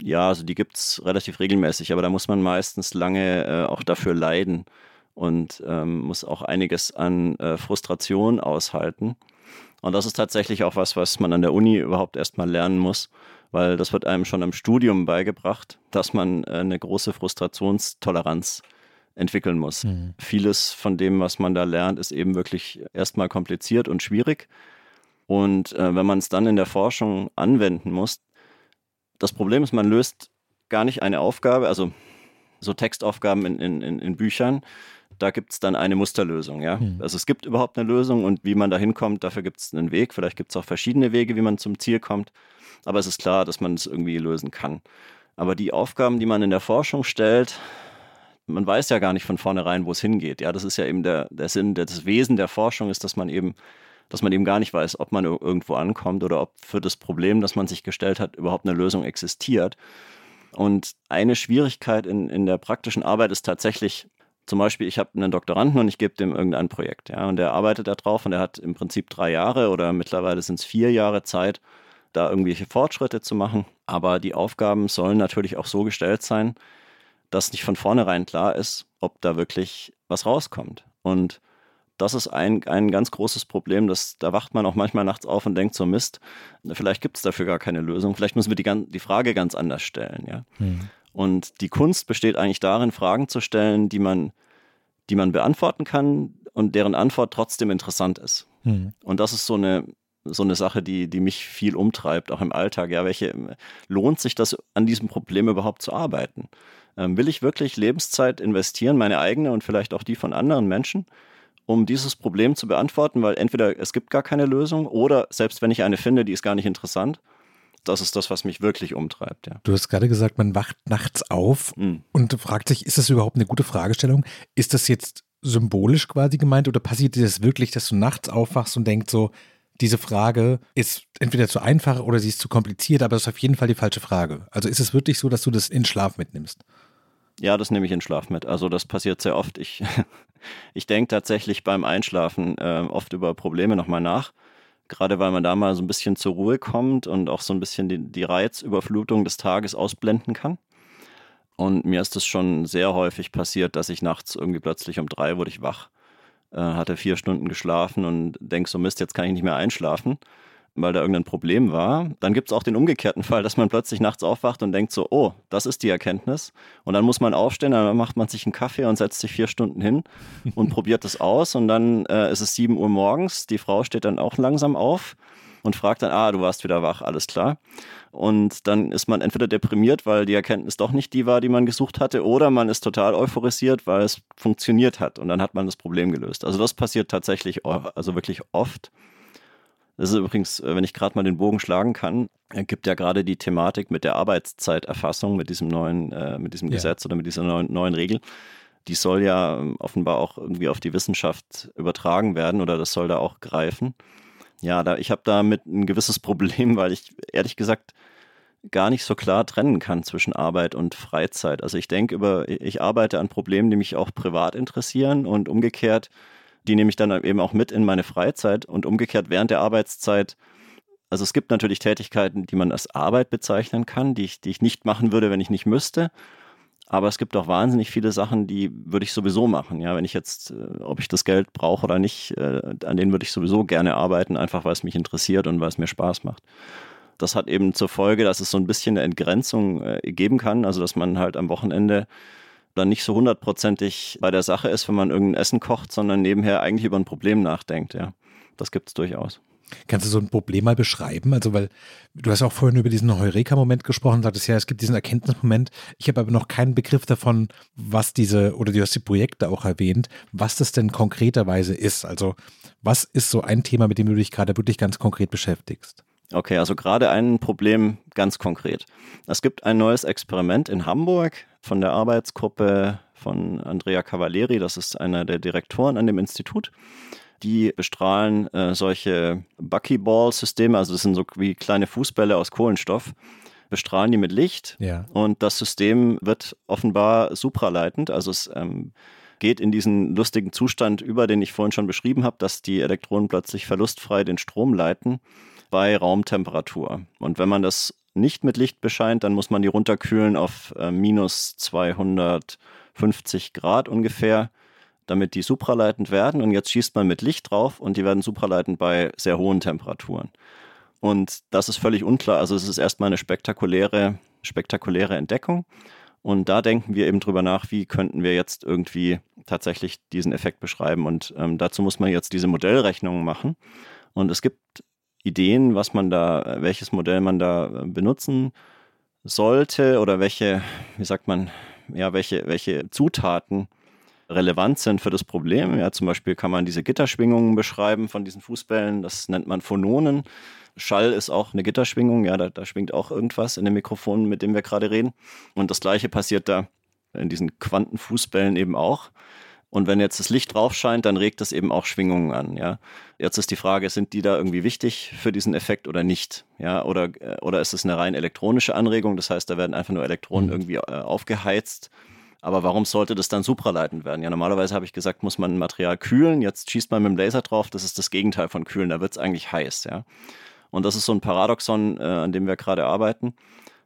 Ja, also die gibt es relativ regelmäßig, aber da muss man meistens lange äh, auch dafür leiden und ähm, muss auch einiges an äh, Frustration aushalten. Und das ist tatsächlich auch was, was man an der Uni überhaupt erstmal lernen muss, weil das wird einem schon im Studium beigebracht, dass man äh, eine große Frustrationstoleranz entwickeln muss. Mhm. Vieles von dem, was man da lernt, ist eben wirklich erstmal kompliziert und schwierig. Und äh, wenn man es dann in der Forschung anwenden muss, das Problem ist, man löst gar nicht eine Aufgabe, also so Textaufgaben in, in, in Büchern, da gibt es dann eine Musterlösung. Ja? Hm. Also es gibt überhaupt eine Lösung und wie man da hinkommt, dafür gibt es einen Weg. Vielleicht gibt es auch verschiedene Wege, wie man zum Ziel kommt. Aber es ist klar, dass man es irgendwie lösen kann. Aber die Aufgaben, die man in der Forschung stellt, man weiß ja gar nicht von vornherein, wo es hingeht. Ja, das ist ja eben der, der Sinn, das Wesen der Forschung ist, dass man eben, dass man eben gar nicht weiß, ob man irgendwo ankommt oder ob für das Problem, das man sich gestellt hat, überhaupt eine Lösung existiert. Und eine Schwierigkeit in, in der praktischen Arbeit ist tatsächlich, zum Beispiel, ich habe einen Doktoranden und ich gebe dem irgendein Projekt, ja, und der arbeitet da drauf und er hat im Prinzip drei Jahre oder mittlerweile sind es vier Jahre Zeit, da irgendwelche Fortschritte zu machen. Aber die Aufgaben sollen natürlich auch so gestellt sein, dass nicht von vornherein klar ist, ob da wirklich was rauskommt. Und das ist ein, ein ganz großes Problem. Das, da wacht man auch manchmal nachts auf und denkt so, Mist, vielleicht gibt es dafür gar keine Lösung. Vielleicht müssen wir die, die Frage ganz anders stellen. Ja? Hm. Und die Kunst besteht eigentlich darin, Fragen zu stellen, die man, die man beantworten kann und deren Antwort trotzdem interessant ist. Hm. Und das ist so eine, so eine Sache, die, die mich viel umtreibt, auch im Alltag. Ja, welche lohnt sich das, an diesem Problem überhaupt zu arbeiten? Ähm, will ich wirklich Lebenszeit investieren, meine eigene und vielleicht auch die von anderen Menschen, um dieses Problem zu beantworten? Weil entweder es gibt gar keine Lösung oder selbst wenn ich eine finde, die ist gar nicht interessant. Das ist das, was mich wirklich umtreibt. Ja. Du hast gerade gesagt, man wacht nachts auf mhm. und fragt sich, ist das überhaupt eine gute Fragestellung? Ist das jetzt symbolisch quasi gemeint oder passiert dir das wirklich, dass du nachts aufwachst und denkst so, diese Frage ist entweder zu einfach oder sie ist zu kompliziert, aber es ist auf jeden Fall die falsche Frage. Also ist es wirklich so, dass du das in Schlaf mitnimmst? Ja, das nehme ich in Schlaf mit. Also das passiert sehr oft. Ich, ich denke tatsächlich beim Einschlafen äh, oft über Probleme nochmal nach. Gerade weil man da mal so ein bisschen zur Ruhe kommt und auch so ein bisschen die, die Reizüberflutung des Tages ausblenden kann. Und mir ist es schon sehr häufig passiert, dass ich nachts irgendwie plötzlich um drei wurde ich wach äh, hatte vier Stunden geschlafen und denk so, Mist, jetzt kann ich nicht mehr einschlafen, weil da irgendein Problem war. Dann gibt es auch den umgekehrten Fall, dass man plötzlich nachts aufwacht und denkt so, oh, das ist die Erkenntnis. Und dann muss man aufstehen, dann macht man sich einen Kaffee und setzt sich vier Stunden hin und probiert das aus. Und dann äh, ist es sieben Uhr morgens, die Frau steht dann auch langsam auf und fragt dann, ah, du warst wieder wach, alles klar. Und dann ist man entweder deprimiert, weil die Erkenntnis doch nicht die war, die man gesucht hatte, oder man ist total euphorisiert, weil es funktioniert hat und dann hat man das Problem gelöst. Also das passiert tatsächlich, also wirklich oft. Das ist übrigens, wenn ich gerade mal den Bogen schlagen kann, gibt ja gerade die Thematik mit der Arbeitszeiterfassung, mit diesem neuen, äh, mit diesem ja. Gesetz oder mit dieser neuen, neuen Regel. Die soll ja ähm, offenbar auch irgendwie auf die Wissenschaft übertragen werden oder das soll da auch greifen. Ja, da, ich habe damit ein gewisses Problem, weil ich ehrlich gesagt gar nicht so klar trennen kann zwischen Arbeit und Freizeit. Also ich denke über, ich arbeite an Problemen, die mich auch privat interessieren und umgekehrt, die nehme ich dann eben auch mit in meine Freizeit und umgekehrt während der Arbeitszeit. Also es gibt natürlich Tätigkeiten, die man als Arbeit bezeichnen kann, die ich, die ich nicht machen würde, wenn ich nicht müsste. Aber es gibt auch wahnsinnig viele Sachen, die würde ich sowieso machen. Ja, wenn ich jetzt, äh, ob ich das Geld brauche oder nicht, äh, an denen würde ich sowieso gerne arbeiten, einfach weil es mich interessiert und weil es mir Spaß macht. Das hat eben zur Folge, dass es so ein bisschen eine Entgrenzung äh, geben kann, also dass man halt am Wochenende dann nicht so hundertprozentig bei der Sache ist, wenn man irgendein Essen kocht, sondern nebenher eigentlich über ein Problem nachdenkt. Ja, das gibt es durchaus. Kannst du so ein Problem mal beschreiben? Also, weil du hast auch vorhin über diesen Heureka-Moment gesprochen, sagtest ja, es gibt diesen Erkenntnismoment. Ich habe aber noch keinen Begriff davon, was diese, oder du hast die Projekte auch erwähnt, was das denn konkreterweise ist. Also, was ist so ein Thema, mit dem du dich gerade wirklich ganz konkret beschäftigst? Okay, also gerade ein Problem ganz konkret. Es gibt ein neues Experiment in Hamburg von der Arbeitsgruppe von Andrea Cavalieri, das ist einer der Direktoren an dem Institut die bestrahlen äh, solche Buckyball-Systeme, also das sind so wie kleine Fußbälle aus Kohlenstoff, bestrahlen die mit Licht ja. und das System wird offenbar supraleitend, also es ähm, geht in diesen lustigen Zustand über, den ich vorhin schon beschrieben habe, dass die Elektronen plötzlich verlustfrei den Strom leiten bei Raumtemperatur. Und wenn man das nicht mit Licht bescheint, dann muss man die runterkühlen auf äh, minus 250 Grad ungefähr damit die supraleitend werden. Und jetzt schießt man mit Licht drauf und die werden supraleitend bei sehr hohen Temperaturen. Und das ist völlig unklar. Also es ist erstmal eine spektakuläre, spektakuläre Entdeckung. Und da denken wir eben drüber nach, wie könnten wir jetzt irgendwie tatsächlich diesen Effekt beschreiben. Und ähm, dazu muss man jetzt diese Modellrechnungen machen. Und es gibt Ideen, was man da, welches Modell man da äh, benutzen sollte oder welche, wie sagt man, ja, welche, welche Zutaten relevant sind für das Problem. Ja, zum Beispiel kann man diese Gitterschwingungen beschreiben von diesen Fußbällen, das nennt man Phononen. Schall ist auch eine Gitterschwingung, ja, da, da schwingt auch irgendwas in dem Mikrofon, mit dem wir gerade reden. Und das gleiche passiert da in diesen Quantenfußbällen eben auch. Und wenn jetzt das Licht drauf scheint, dann regt das eben auch Schwingungen an. Ja, jetzt ist die Frage, sind die da irgendwie wichtig für diesen Effekt oder nicht? Ja, oder äh, oder ist es eine rein elektronische Anregung? Das heißt, da werden einfach nur Elektronen mhm. irgendwie äh, aufgeheizt. Aber warum sollte das dann supraleitend werden? Ja, normalerweise habe ich gesagt, muss man ein Material kühlen. Jetzt schießt man mit dem Laser drauf. Das ist das Gegenteil von kühlen. Da wird es eigentlich heiß. Ja, und das ist so ein Paradoxon, äh, an dem wir gerade arbeiten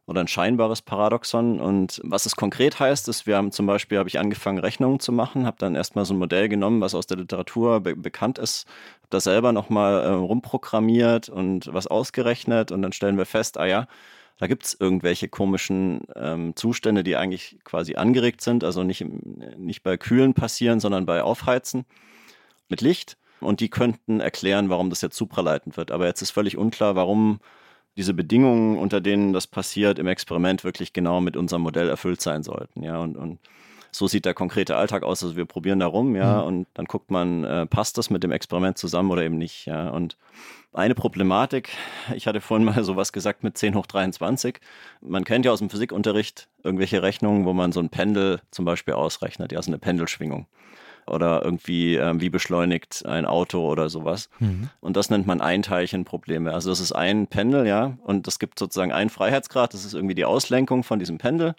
oder ein scheinbares Paradoxon. Und was es konkret heißt, ist, wir haben zum Beispiel, habe ich angefangen, Rechnungen zu machen, habe dann erstmal so ein Modell genommen, was aus der Literatur be bekannt ist, habe das selber nochmal äh, rumprogrammiert und was ausgerechnet und dann stellen wir fest, ah ja, da gibt es irgendwelche komischen ähm, Zustände, die eigentlich quasi angeregt sind, also nicht, nicht bei Kühlen passieren, sondern bei Aufheizen mit Licht. Und die könnten erklären, warum das jetzt supraleitend wird. Aber jetzt ist völlig unklar, warum diese Bedingungen, unter denen das passiert, im Experiment wirklich genau mit unserem Modell erfüllt sein sollten. Ja, und, und so sieht der konkrete Alltag aus. Also wir probieren da rum, ja, mhm. und dann guckt man, äh, passt das mit dem Experiment zusammen oder eben nicht, ja. Und eine Problematik, ich hatte vorhin mal sowas gesagt mit 10 hoch 23. Man kennt ja aus dem Physikunterricht irgendwelche Rechnungen, wo man so ein Pendel zum Beispiel ausrechnet, ja, so eine Pendelschwingung oder irgendwie, äh, wie beschleunigt ein Auto oder sowas. Mhm. Und das nennt man Einteilchenprobleme. Also das ist ein Pendel, ja, und es gibt sozusagen einen Freiheitsgrad, das ist irgendwie die Auslenkung von diesem Pendel.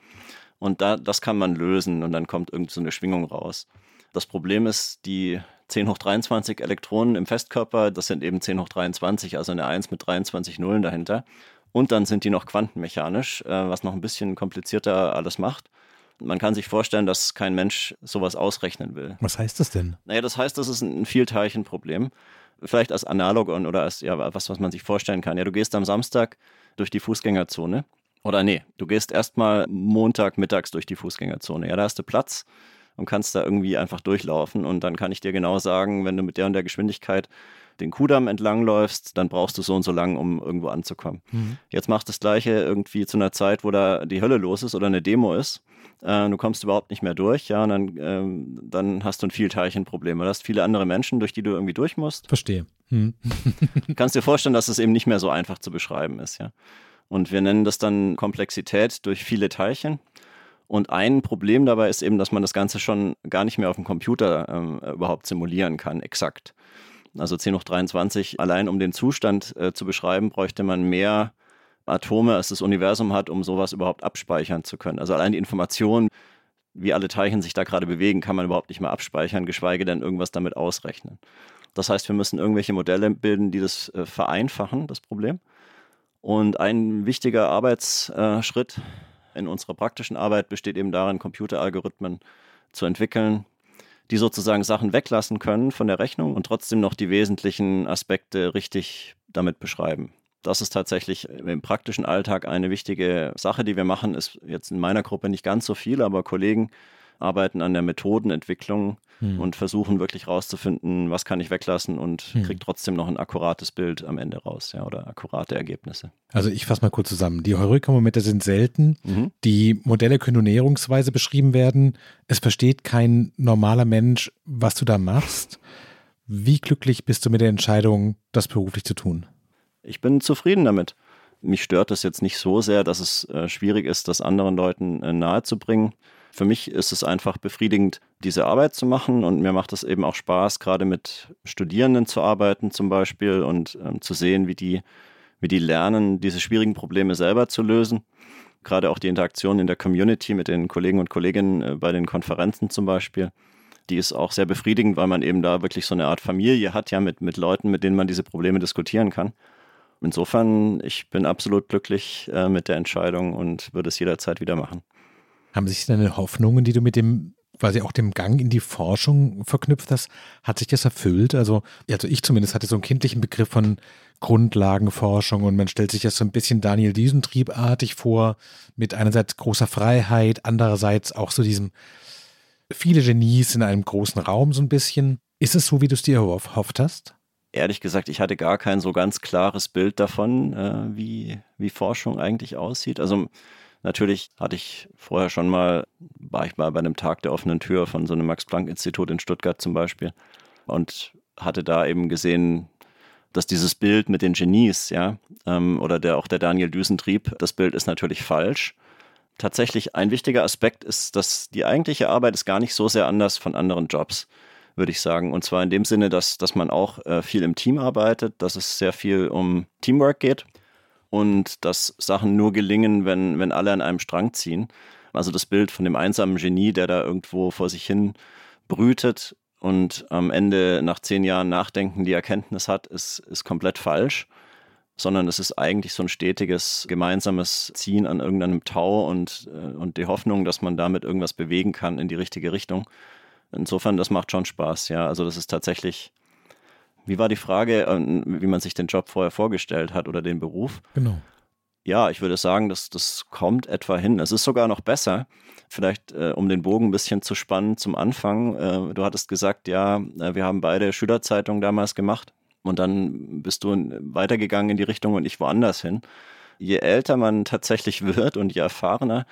Und da, das kann man lösen und dann kommt irgend so eine Schwingung raus. Das Problem ist, die 10 hoch 23 Elektronen im Festkörper, das sind eben 10 hoch 23, also eine 1 mit 23 Nullen dahinter. Und dann sind die noch quantenmechanisch, äh, was noch ein bisschen komplizierter alles macht. Man kann sich vorstellen, dass kein Mensch sowas ausrechnen will. Was heißt das denn? Naja, das heißt, das ist ein Vielteilchenproblem. Vielleicht als Analogon oder als ja, was, was man sich vorstellen kann. Ja, du gehst am Samstag durch die Fußgängerzone. Oder nee, du gehst erstmal Montag mittags durch die Fußgängerzone. Ja, da hast du Platz und kannst da irgendwie einfach durchlaufen. Und dann kann ich dir genau sagen, wenn du mit der und der Geschwindigkeit den Kudamm entlangläufst, dann brauchst du so und so lang, um irgendwo anzukommen. Mhm. Jetzt machst du das Gleiche irgendwie zu einer Zeit, wo da die Hölle los ist oder eine Demo ist. Äh, du kommst überhaupt nicht mehr durch, ja, und dann, ähm, dann hast du ein Vielteilchenproblem. Du hast viele andere Menschen, durch die du irgendwie durch musst. Verstehe. Hm. du kannst dir vorstellen, dass es eben nicht mehr so einfach zu beschreiben ist, ja. Und wir nennen das dann Komplexität durch viele Teilchen. Und ein Problem dabei ist eben, dass man das Ganze schon gar nicht mehr auf dem Computer ähm, überhaupt simulieren kann, exakt. Also 10 hoch 23, allein um den Zustand äh, zu beschreiben, bräuchte man mehr Atome, als das Universum hat, um sowas überhaupt abspeichern zu können. Also allein die Information, wie alle Teilchen sich da gerade bewegen, kann man überhaupt nicht mehr abspeichern, geschweige denn irgendwas damit ausrechnen. Das heißt, wir müssen irgendwelche Modelle bilden, die das äh, vereinfachen, das Problem. Und ein wichtiger Arbeitsschritt in unserer praktischen Arbeit besteht eben darin, Computeralgorithmen zu entwickeln, die sozusagen Sachen weglassen können von der Rechnung und trotzdem noch die wesentlichen Aspekte richtig damit beschreiben. Das ist tatsächlich im praktischen Alltag eine wichtige Sache, die wir machen. Ist jetzt in meiner Gruppe nicht ganz so viel, aber Kollegen arbeiten an der Methodenentwicklung hm. und versuchen wirklich rauszufinden, was kann ich weglassen und hm. kriege trotzdem noch ein akkurates Bild am Ende raus, ja, oder akkurate Ergebnisse. Also ich fasse mal kurz zusammen. Die Heureka-Momente sind selten. Mhm. Die Modelle können nur näherungsweise beschrieben werden. Es versteht kein normaler Mensch, was du da machst. Wie glücklich bist du mit der Entscheidung, das beruflich zu tun? Ich bin zufrieden damit. Mich stört es jetzt nicht so sehr, dass es äh, schwierig ist, das anderen Leuten äh, nahezubringen. Für mich ist es einfach befriedigend, diese Arbeit zu machen und mir macht es eben auch Spaß, gerade mit Studierenden zu arbeiten zum Beispiel und ähm, zu sehen, wie die, wie die lernen, diese schwierigen Probleme selber zu lösen. Gerade auch die Interaktion in der Community mit den Kollegen und Kolleginnen äh, bei den Konferenzen zum Beispiel die ist auch sehr befriedigend, weil man eben da wirklich so eine Art Familie hat, ja, mit, mit Leuten, mit denen man diese Probleme diskutieren kann. Insofern, ich bin absolut glücklich äh, mit der Entscheidung und würde es jederzeit wieder machen. Haben sich deine Hoffnungen, die du mit dem quasi auch dem Gang in die Forschung verknüpft hast, hat sich das erfüllt? Also, also ich zumindest hatte so einen kindlichen Begriff von Grundlagenforschung und man stellt sich das so ein bisschen Daniel Düsentriebartig vor, mit einerseits großer Freiheit, andererseits auch so diesem viele Genies in einem großen Raum so ein bisschen. Ist es so, wie du es dir erhofft hast? Ehrlich gesagt, ich hatte gar kein so ganz klares Bild davon, äh, wie, wie Forschung eigentlich aussieht. Also Natürlich hatte ich vorher schon mal, war ich mal bei einem Tag der offenen Tür von so einem Max-Planck-Institut in Stuttgart zum Beispiel und hatte da eben gesehen, dass dieses Bild mit den Genies, ja, ähm, oder der auch der Daniel Düsentrieb, das Bild ist natürlich falsch. Tatsächlich ein wichtiger Aspekt ist, dass die eigentliche Arbeit ist gar nicht so sehr anders von anderen Jobs, würde ich sagen. Und zwar in dem Sinne, dass, dass man auch äh, viel im Team arbeitet, dass es sehr viel um Teamwork geht und dass Sachen nur gelingen, wenn, wenn alle an einem Strang ziehen. Also das Bild von dem einsamen Genie, der da irgendwo vor sich hin brütet und am Ende nach zehn Jahren Nachdenken die Erkenntnis hat, ist, ist komplett falsch, sondern es ist eigentlich so ein stetiges gemeinsames Ziehen an irgendeinem Tau und, äh, und die Hoffnung, dass man damit irgendwas bewegen kann in die richtige Richtung. Insofern, das macht schon Spaß, ja. Also das ist tatsächlich wie war die Frage, ähm, wie man sich den Job vorher vorgestellt hat oder den Beruf? Genau. Ja, ich würde sagen, das, das kommt etwa hin. Es ist sogar noch besser. Vielleicht, äh, um den Bogen ein bisschen zu spannen zum Anfang. Äh, du hattest gesagt, ja, äh, wir haben beide Schülerzeitungen damals gemacht und dann bist du weitergegangen in die Richtung und ich woanders hin. Je älter man tatsächlich wird und je erfahrener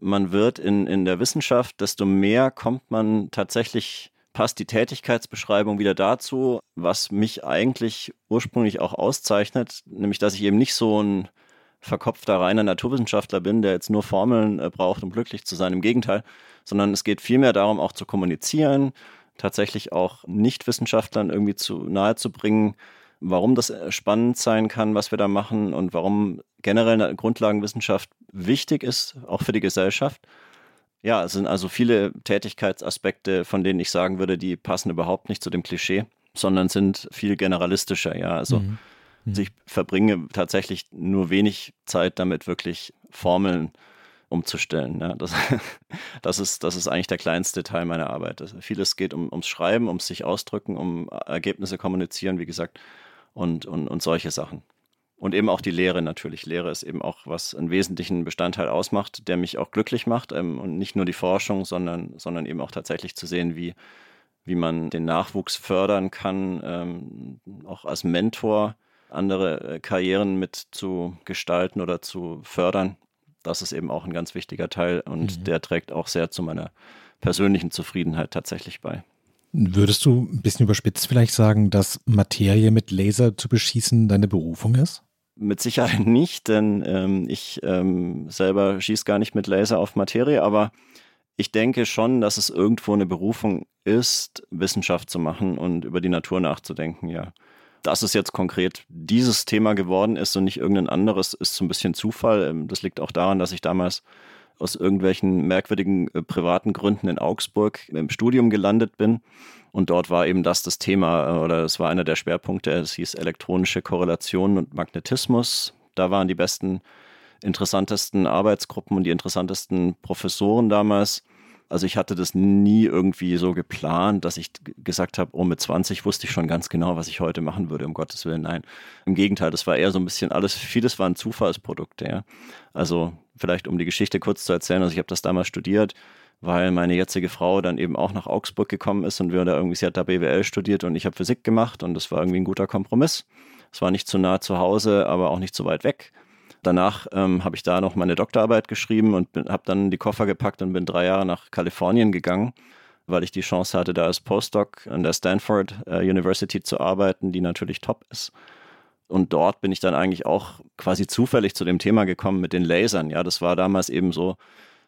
man wird in, in der Wissenschaft, desto mehr kommt man tatsächlich passt die Tätigkeitsbeschreibung wieder dazu, was mich eigentlich ursprünglich auch auszeichnet, nämlich dass ich eben nicht so ein verkopfter reiner Naturwissenschaftler bin, der jetzt nur Formeln äh, braucht, um glücklich zu sein. Im Gegenteil, sondern es geht vielmehr darum, auch zu kommunizieren, tatsächlich auch Nichtwissenschaftlern irgendwie zu nahe zu bringen, warum das äh, spannend sein kann, was wir da machen und warum generell eine Grundlagenwissenschaft wichtig ist, auch für die Gesellschaft. Ja, es sind also viele Tätigkeitsaspekte, von denen ich sagen würde, die passen überhaupt nicht zu dem Klischee, sondern sind viel generalistischer. Ja, also, mhm. also ich verbringe tatsächlich nur wenig Zeit damit, wirklich Formeln umzustellen. Ja, das, das, ist, das ist eigentlich der kleinste Teil meiner Arbeit. Also vieles geht um, ums Schreiben, ums sich ausdrücken, um Ergebnisse kommunizieren, wie gesagt, und, und, und solche Sachen. Und eben auch die Lehre natürlich. Lehre ist eben auch, was einen wesentlichen Bestandteil ausmacht, der mich auch glücklich macht. Ähm, und nicht nur die Forschung, sondern, sondern eben auch tatsächlich zu sehen, wie, wie man den Nachwuchs fördern kann, ähm, auch als Mentor andere äh, Karrieren mit zu gestalten oder zu fördern. Das ist eben auch ein ganz wichtiger Teil und mhm. der trägt auch sehr zu meiner persönlichen Zufriedenheit tatsächlich bei. Würdest du ein bisschen überspitzt vielleicht sagen, dass Materie mit Laser zu beschießen deine Berufung ist? Mit Sicherheit nicht, denn ähm, ich ähm, selber schieße gar nicht mit Laser auf Materie, aber ich denke schon, dass es irgendwo eine Berufung ist, Wissenschaft zu machen und über die Natur nachzudenken, ja. Dass es jetzt konkret dieses Thema geworden ist und nicht irgendein anderes, ist so ein bisschen Zufall. Ähm, das liegt auch daran, dass ich damals aus irgendwelchen merkwürdigen äh, privaten Gründen in Augsburg im Studium gelandet bin und dort war eben das das Thema äh, oder es war einer der Schwerpunkte. Es hieß elektronische Korrelation und Magnetismus. Da waren die besten, interessantesten Arbeitsgruppen und die interessantesten Professoren damals. Also ich hatte das nie irgendwie so geplant, dass ich gesagt habe, oh, mit 20 wusste ich schon ganz genau, was ich heute machen würde, um Gottes Willen. Nein, im Gegenteil, das war eher so ein bisschen alles, vieles waren Zufallsprodukte. Ja. Also vielleicht um die Geschichte kurz zu erzählen, also ich habe das damals studiert, weil meine jetzige Frau dann eben auch nach Augsburg gekommen ist und wir da irgendwie, sie hat da BWL studiert und ich habe Physik gemacht und das war irgendwie ein guter Kompromiss. Es war nicht zu nah zu Hause, aber auch nicht zu weit weg. Danach ähm, habe ich da noch meine Doktorarbeit geschrieben und habe dann die Koffer gepackt und bin drei Jahre nach Kalifornien gegangen, weil ich die Chance hatte, da als Postdoc an der Stanford äh, University zu arbeiten, die natürlich top ist. Und dort bin ich dann eigentlich auch quasi zufällig zu dem Thema gekommen mit den Lasern. Ja, das war damals eben so,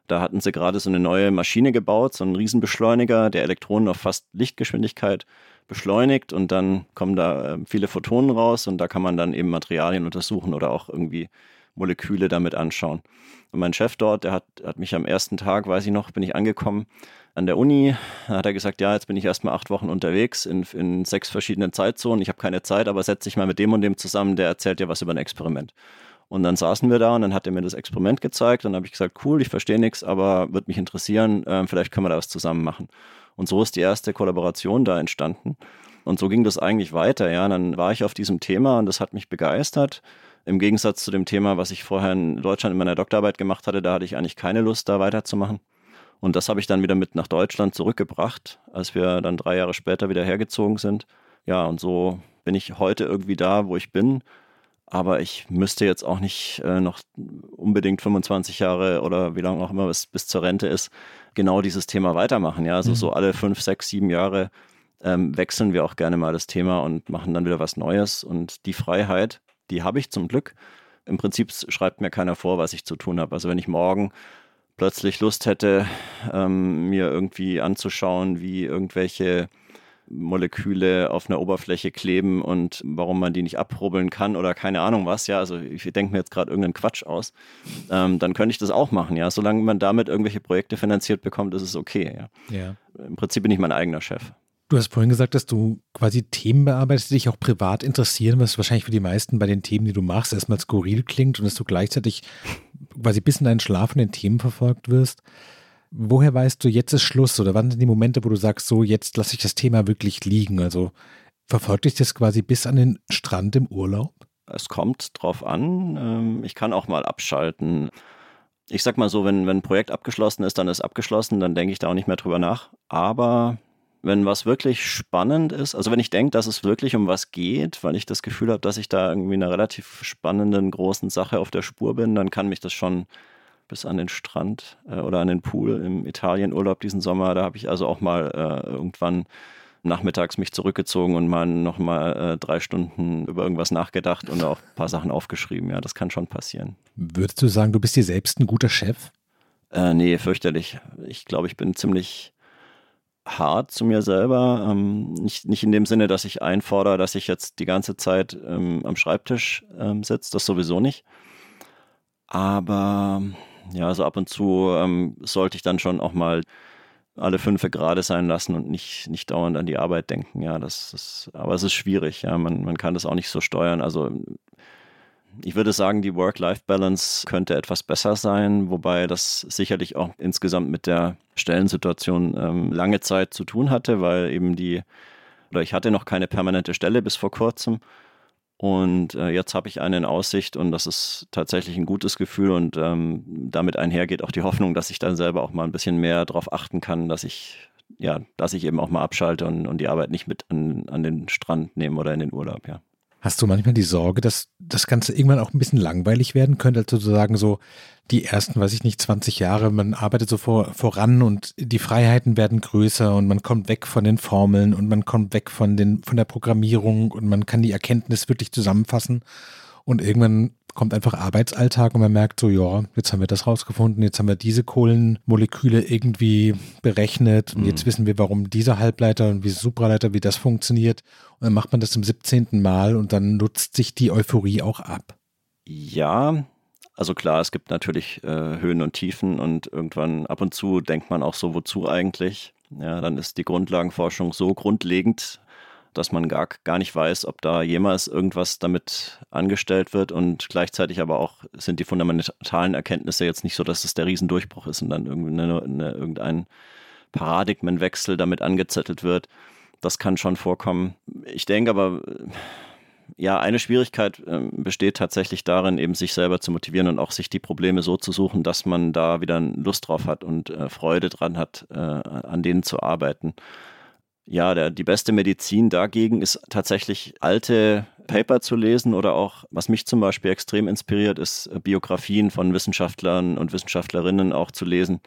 da hatten sie gerade so eine neue Maschine gebaut, so einen Riesenbeschleuniger, der Elektronen auf fast Lichtgeschwindigkeit beschleunigt und dann kommen da äh, viele Photonen raus und da kann man dann eben Materialien untersuchen oder auch irgendwie Moleküle damit anschauen. Und mein Chef dort, der hat, hat mich am ersten Tag, weiß ich noch, bin ich angekommen an der Uni, da hat er gesagt, ja, jetzt bin ich erstmal acht Wochen unterwegs in, in sechs verschiedenen Zeitzonen, ich habe keine Zeit, aber setze dich mal mit dem und dem zusammen, der erzählt dir was über ein Experiment. Und dann saßen wir da und dann hat er mir das Experiment gezeigt. Und dann habe ich gesagt, cool, ich verstehe nichts, aber würde mich interessieren, äh, vielleicht können wir da was zusammen machen. Und so ist die erste Kollaboration da entstanden. Und so ging das eigentlich weiter. Ja, dann war ich auf diesem Thema und das hat mich begeistert. Im Gegensatz zu dem Thema, was ich vorher in Deutschland in meiner Doktorarbeit gemacht hatte, da hatte ich eigentlich keine Lust, da weiterzumachen. Und das habe ich dann wieder mit nach Deutschland zurückgebracht, als wir dann drei Jahre später wieder hergezogen sind. Ja, und so bin ich heute irgendwie da, wo ich bin aber ich müsste jetzt auch nicht äh, noch unbedingt 25 Jahre oder wie lange auch immer es bis zur Rente ist, genau dieses Thema weitermachen. Ja, also mhm. so alle fünf, sechs, sieben Jahre ähm, wechseln wir auch gerne mal das Thema und machen dann wieder was Neues. Und die Freiheit, die habe ich zum Glück. Im Prinzip schreibt mir keiner vor, was ich zu tun habe. Also wenn ich morgen plötzlich Lust hätte, ähm, mir irgendwie anzuschauen, wie irgendwelche Moleküle auf einer Oberfläche kleben und warum man die nicht abrubbeln kann oder keine Ahnung was, ja, also ich denke mir jetzt gerade irgendeinen Quatsch aus, ähm, dann könnte ich das auch machen, ja. Solange man damit irgendwelche Projekte finanziert bekommt, ist es okay, ja. ja. Im Prinzip bin ich mein eigener Chef. Du hast vorhin gesagt, dass du quasi Themen bearbeitest, die dich auch privat interessieren, was wahrscheinlich für die meisten bei den Themen, die du machst, erstmal skurril klingt und dass du gleichzeitig quasi bis in deinen Schlaf von den Themen verfolgt wirst. Woher weißt du, jetzt ist Schluss oder wann sind die Momente, wo du sagst, so jetzt lasse ich das Thema wirklich liegen? Also verfolgt dich das quasi bis an den Strand im Urlaub? Es kommt drauf an. Ähm, ich kann auch mal abschalten. Ich sag mal so, wenn, wenn ein Projekt abgeschlossen ist, dann ist abgeschlossen, dann denke ich da auch nicht mehr drüber nach. Aber wenn was wirklich spannend ist, also wenn ich denke, dass es wirklich um was geht, weil ich das Gefühl habe, dass ich da irgendwie einer relativ spannenden, großen Sache auf der Spur bin, dann kann mich das schon bis an den Strand äh, oder an den Pool im Italienurlaub diesen Sommer. Da habe ich also auch mal äh, irgendwann nachmittags mich zurückgezogen und mal nochmal äh, drei Stunden über irgendwas nachgedacht und auch ein paar Sachen aufgeschrieben. Ja, das kann schon passieren. Würdest du sagen, du bist dir selbst ein guter Chef? Äh, nee, fürchterlich. Ich glaube, ich bin ziemlich hart zu mir selber. Ähm, nicht, nicht in dem Sinne, dass ich einfordere, dass ich jetzt die ganze Zeit ähm, am Schreibtisch ähm, sitze, das sowieso nicht. Aber ja, also ab und zu ähm, sollte ich dann schon auch mal alle fünf gerade sein lassen und nicht, nicht dauernd an die Arbeit denken. Ja, das, das aber es ist schwierig, ja, man, man kann das auch nicht so steuern. Also ich würde sagen, die Work-Life-Balance könnte etwas besser sein, wobei das sicherlich auch insgesamt mit der Stellensituation ähm, lange Zeit zu tun hatte, weil eben die, oder ich hatte noch keine permanente Stelle bis vor kurzem und äh, jetzt habe ich eine in Aussicht und das ist tatsächlich ein gutes Gefühl und ähm, damit einhergeht auch die Hoffnung, dass ich dann selber auch mal ein bisschen mehr darauf achten kann, dass ich ja, dass ich eben auch mal abschalte und, und die Arbeit nicht mit an, an den Strand nehme oder in den Urlaub, ja. Hast du manchmal die Sorge, dass das Ganze irgendwann auch ein bisschen langweilig werden könnte? Also sozusagen so die ersten, weiß ich nicht, 20 Jahre, man arbeitet so vor, voran und die Freiheiten werden größer und man kommt weg von den Formeln und man kommt weg von, den, von der Programmierung und man kann die Erkenntnis wirklich zusammenfassen. Und irgendwann kommt einfach Arbeitsalltag und man merkt so, ja, jetzt haben wir das rausgefunden, jetzt haben wir diese Kohlenmoleküle irgendwie berechnet und mhm. jetzt wissen wir, warum dieser Halbleiter und wie Supraleiter, wie das funktioniert. Und dann macht man das zum 17. Mal und dann nutzt sich die Euphorie auch ab. Ja, also klar, es gibt natürlich äh, Höhen und Tiefen und irgendwann ab und zu denkt man auch so, wozu eigentlich? Ja, dann ist die Grundlagenforschung so grundlegend, dass man gar, gar nicht weiß, ob da jemals irgendwas damit angestellt wird und gleichzeitig aber auch sind die fundamentalen Erkenntnisse jetzt nicht so, dass es der Riesendurchbruch ist und dann eine, eine, irgendein Paradigmenwechsel damit angezettelt wird. Das kann schon vorkommen. Ich denke aber, ja, eine Schwierigkeit äh, besteht tatsächlich darin, eben sich selber zu motivieren und auch sich die Probleme so zu suchen, dass man da wieder Lust drauf hat und äh, Freude dran hat, äh, an denen zu arbeiten. Ja, der, die beste Medizin dagegen ist tatsächlich alte Paper zu lesen oder auch, was mich zum Beispiel extrem inspiriert, ist äh, Biografien von Wissenschaftlern und Wissenschaftlerinnen auch zu lesen.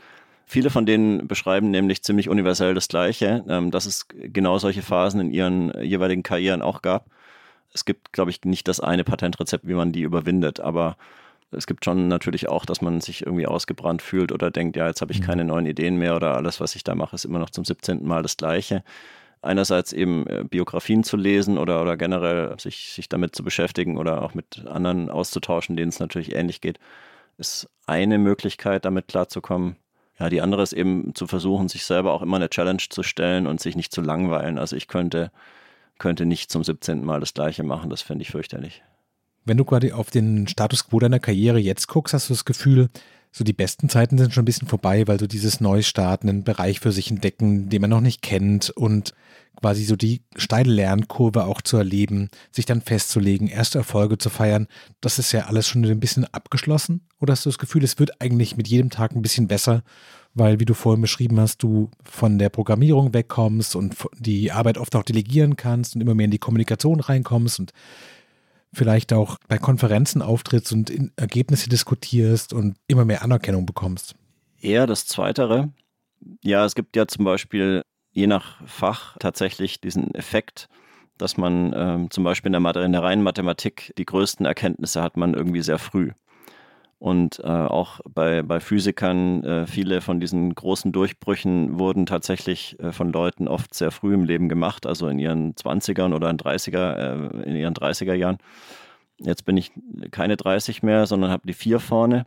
Viele von denen beschreiben nämlich ziemlich universell das Gleiche, ähm, dass es genau solche Phasen in ihren äh, jeweiligen Karrieren auch gab. Es gibt, glaube ich, nicht das eine Patentrezept, wie man die überwindet, aber es gibt schon natürlich auch, dass man sich irgendwie ausgebrannt fühlt oder denkt, ja, jetzt habe ich mhm. keine neuen Ideen mehr oder alles, was ich da mache, ist immer noch zum 17. Mal das Gleiche. Einerseits eben äh, Biografien zu lesen oder, oder generell sich, sich damit zu beschäftigen oder auch mit anderen auszutauschen, denen es natürlich ähnlich geht, ist eine Möglichkeit, damit klarzukommen. Ja, die andere ist eben zu versuchen, sich selber auch immer eine Challenge zu stellen und sich nicht zu langweilen. Also ich könnte, könnte nicht zum 17. Mal das Gleiche machen, das fände ich fürchterlich. Wenn du quasi auf den Status quo deiner Karriere jetzt guckst, hast du das Gefühl, so die besten Zeiten sind schon ein bisschen vorbei, weil so dieses Neustarten, einen Bereich für sich entdecken, den man noch nicht kennt und quasi so die steile Lernkurve auch zu erleben, sich dann festzulegen, erste Erfolge zu feiern, das ist ja alles schon ein bisschen abgeschlossen? Oder hast du das Gefühl, es wird eigentlich mit jedem Tag ein bisschen besser, weil, wie du vorhin beschrieben hast, du von der Programmierung wegkommst und die Arbeit oft auch delegieren kannst und immer mehr in die Kommunikation reinkommst und vielleicht auch bei Konferenzen auftrittst und Ergebnisse diskutierst und immer mehr Anerkennung bekommst? Eher das Zweitere. Ja, es gibt ja zum Beispiel je nach Fach tatsächlich diesen Effekt, dass man ähm, zum Beispiel in der, in der reinen Mathematik die größten Erkenntnisse hat man irgendwie sehr früh. Und äh, auch bei, bei Physikern, äh, viele von diesen großen Durchbrüchen wurden tatsächlich äh, von Leuten oft sehr früh im Leben gemacht, also in ihren 20ern oder in, 30er, äh, in ihren 30er Jahren. Jetzt bin ich keine 30 mehr, sondern habe die vier vorne.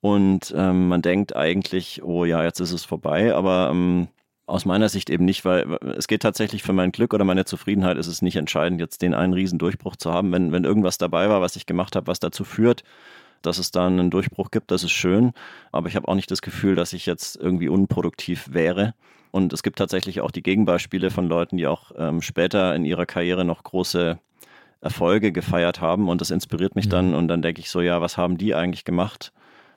Und ähm, man denkt eigentlich, oh ja, jetzt ist es vorbei, aber ähm, aus meiner Sicht eben nicht, weil es geht tatsächlich für mein Glück oder meine Zufriedenheit ist es nicht entscheidend, jetzt den einen riesen Durchbruch zu haben. Wenn, wenn irgendwas dabei war, was ich gemacht habe, was dazu führt, dass es da einen Durchbruch gibt, das ist schön. Aber ich habe auch nicht das Gefühl, dass ich jetzt irgendwie unproduktiv wäre. Und es gibt tatsächlich auch die Gegenbeispiele von Leuten, die auch ähm, später in ihrer Karriere noch große Erfolge gefeiert haben. Und das inspiriert mich mhm. dann. Und dann denke ich so, ja, was haben die eigentlich gemacht,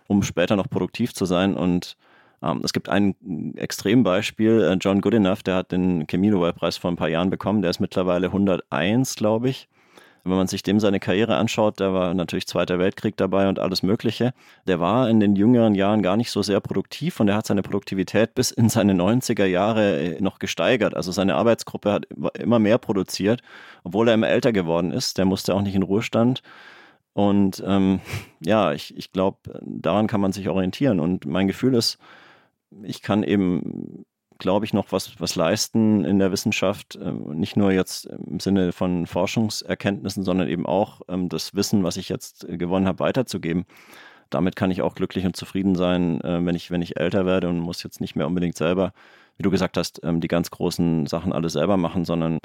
um später noch produktiv zu sein? Und ähm, es gibt ein Extrembeispiel, äh, John Goodenough, der hat den Chemie-Nobelpreis vor ein paar Jahren bekommen. Der ist mittlerweile 101, glaube ich. Wenn man sich dem seine Karriere anschaut, da war natürlich Zweiter Weltkrieg dabei und alles Mögliche. Der war in den jüngeren Jahren gar nicht so sehr produktiv und er hat seine Produktivität bis in seine 90er Jahre äh, noch gesteigert. Also seine Arbeitsgruppe hat immer mehr produziert, obwohl er immer älter geworden ist. Der musste auch nicht in Ruhestand. Und ähm, ja, ich, ich glaube, daran kann man sich orientieren. Und mein Gefühl ist, ich kann eben glaube ich, noch was, was leisten in der Wissenschaft. Ähm, nicht nur jetzt im Sinne von Forschungserkenntnissen, sondern eben auch ähm, das Wissen, was ich jetzt äh, gewonnen habe, weiterzugeben. Damit kann ich auch glücklich und zufrieden sein, äh, wenn ich, wenn ich älter werde und muss jetzt nicht mehr unbedingt selber, wie du gesagt hast, ähm, die ganz großen Sachen alle selber machen, sondern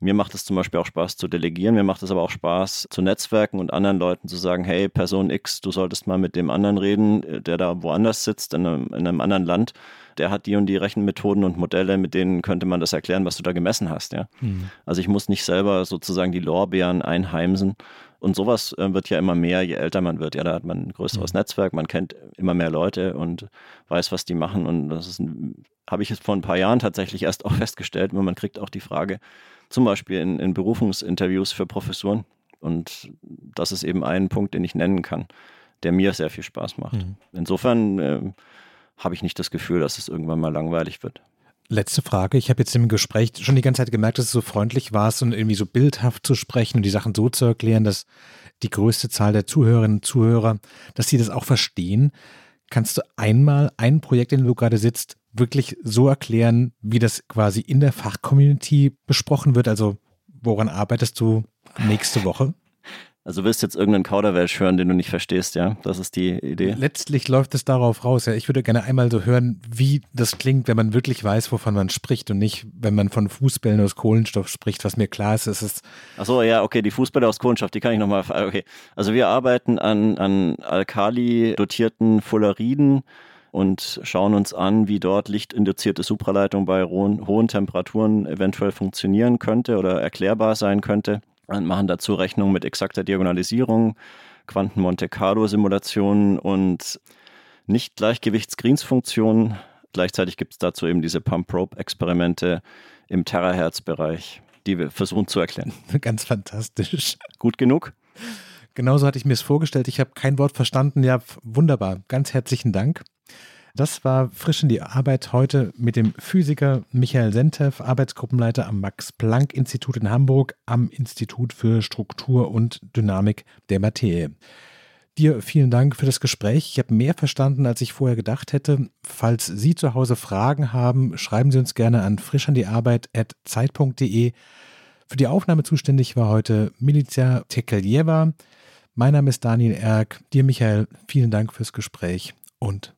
mir macht es zum Beispiel auch Spaß zu delegieren, mir macht es aber auch Spaß zu netzwerken und anderen Leuten zu sagen, hey, Person X, du solltest mal mit dem anderen reden, äh, der da woanders sitzt, in einem, in einem anderen Land der hat die und die Rechenmethoden und Modelle, mit denen könnte man das erklären, was du da gemessen hast. Ja? Mhm. Also ich muss nicht selber sozusagen die Lorbeeren einheimsen. Und sowas äh, wird ja immer mehr, je älter man wird. Ja, da hat man ein größeres mhm. Netzwerk, man kennt immer mehr Leute und weiß, was die machen. Und das habe ich jetzt vor ein paar Jahren tatsächlich erst auch festgestellt, weil man kriegt auch die Frage, zum Beispiel in, in Berufungsinterviews für Professuren. Und das ist eben ein Punkt, den ich nennen kann, der mir sehr viel Spaß macht. Mhm. Insofern äh, habe ich nicht das Gefühl, dass es irgendwann mal langweilig wird. Letzte Frage. Ich habe jetzt im Gespräch schon die ganze Zeit gemerkt, dass du so freundlich warst und irgendwie so bildhaft zu sprechen und die Sachen so zu erklären, dass die größte Zahl der Zuhörerinnen und Zuhörer, dass sie das auch verstehen. Kannst du einmal ein Projekt, in dem du gerade sitzt, wirklich so erklären, wie das quasi in der Fachcommunity besprochen wird? Also woran arbeitest du nächste Woche? Also willst du jetzt irgendeinen Kauderwelsch hören, den du nicht verstehst, ja? Das ist die Idee. Letztlich läuft es darauf raus, ja. Ich würde gerne einmal so hören, wie das klingt, wenn man wirklich weiß, wovon man spricht und nicht, wenn man von Fußbällen aus Kohlenstoff spricht, was mir klar ist, ist es. Achso, ja, okay, die Fußbälle aus Kohlenstoff, die kann ich nochmal, okay. Also wir arbeiten an, an Alkali-dotierten Fulleriden und schauen uns an, wie dort lichtinduzierte Supraleitung bei hohen, Temperaturen eventuell funktionieren könnte oder erklärbar sein könnte und machen dazu Rechnungen mit exakter Diagonalisierung, Quanten-Monte Carlo-Simulationen und Nicht-Gleichgewichts-Greens-Funktionen. Gleichzeitig gibt es dazu eben diese Pump-Probe-Experimente im Terahertz-Bereich, die wir versuchen zu erklären. Ganz fantastisch. Gut genug? Genauso hatte ich mir es vorgestellt. Ich habe kein Wort verstanden. Ja, wunderbar. Ganz herzlichen Dank. Das war frisch in die Arbeit heute mit dem Physiker Michael Sentev, Arbeitsgruppenleiter am Max-Planck-Institut in Hamburg, am Institut für Struktur und Dynamik der Materie. Dir vielen Dank für das Gespräch. Ich habe mehr verstanden, als ich vorher gedacht hätte. Falls Sie zu Hause Fragen haben, schreiben Sie uns gerne an frischandiarbeit.zeit.de. Für die Aufnahme zuständig war heute Milicia Tekeljeva. Mein Name ist Daniel Erck. Dir, Michael, vielen Dank fürs Gespräch und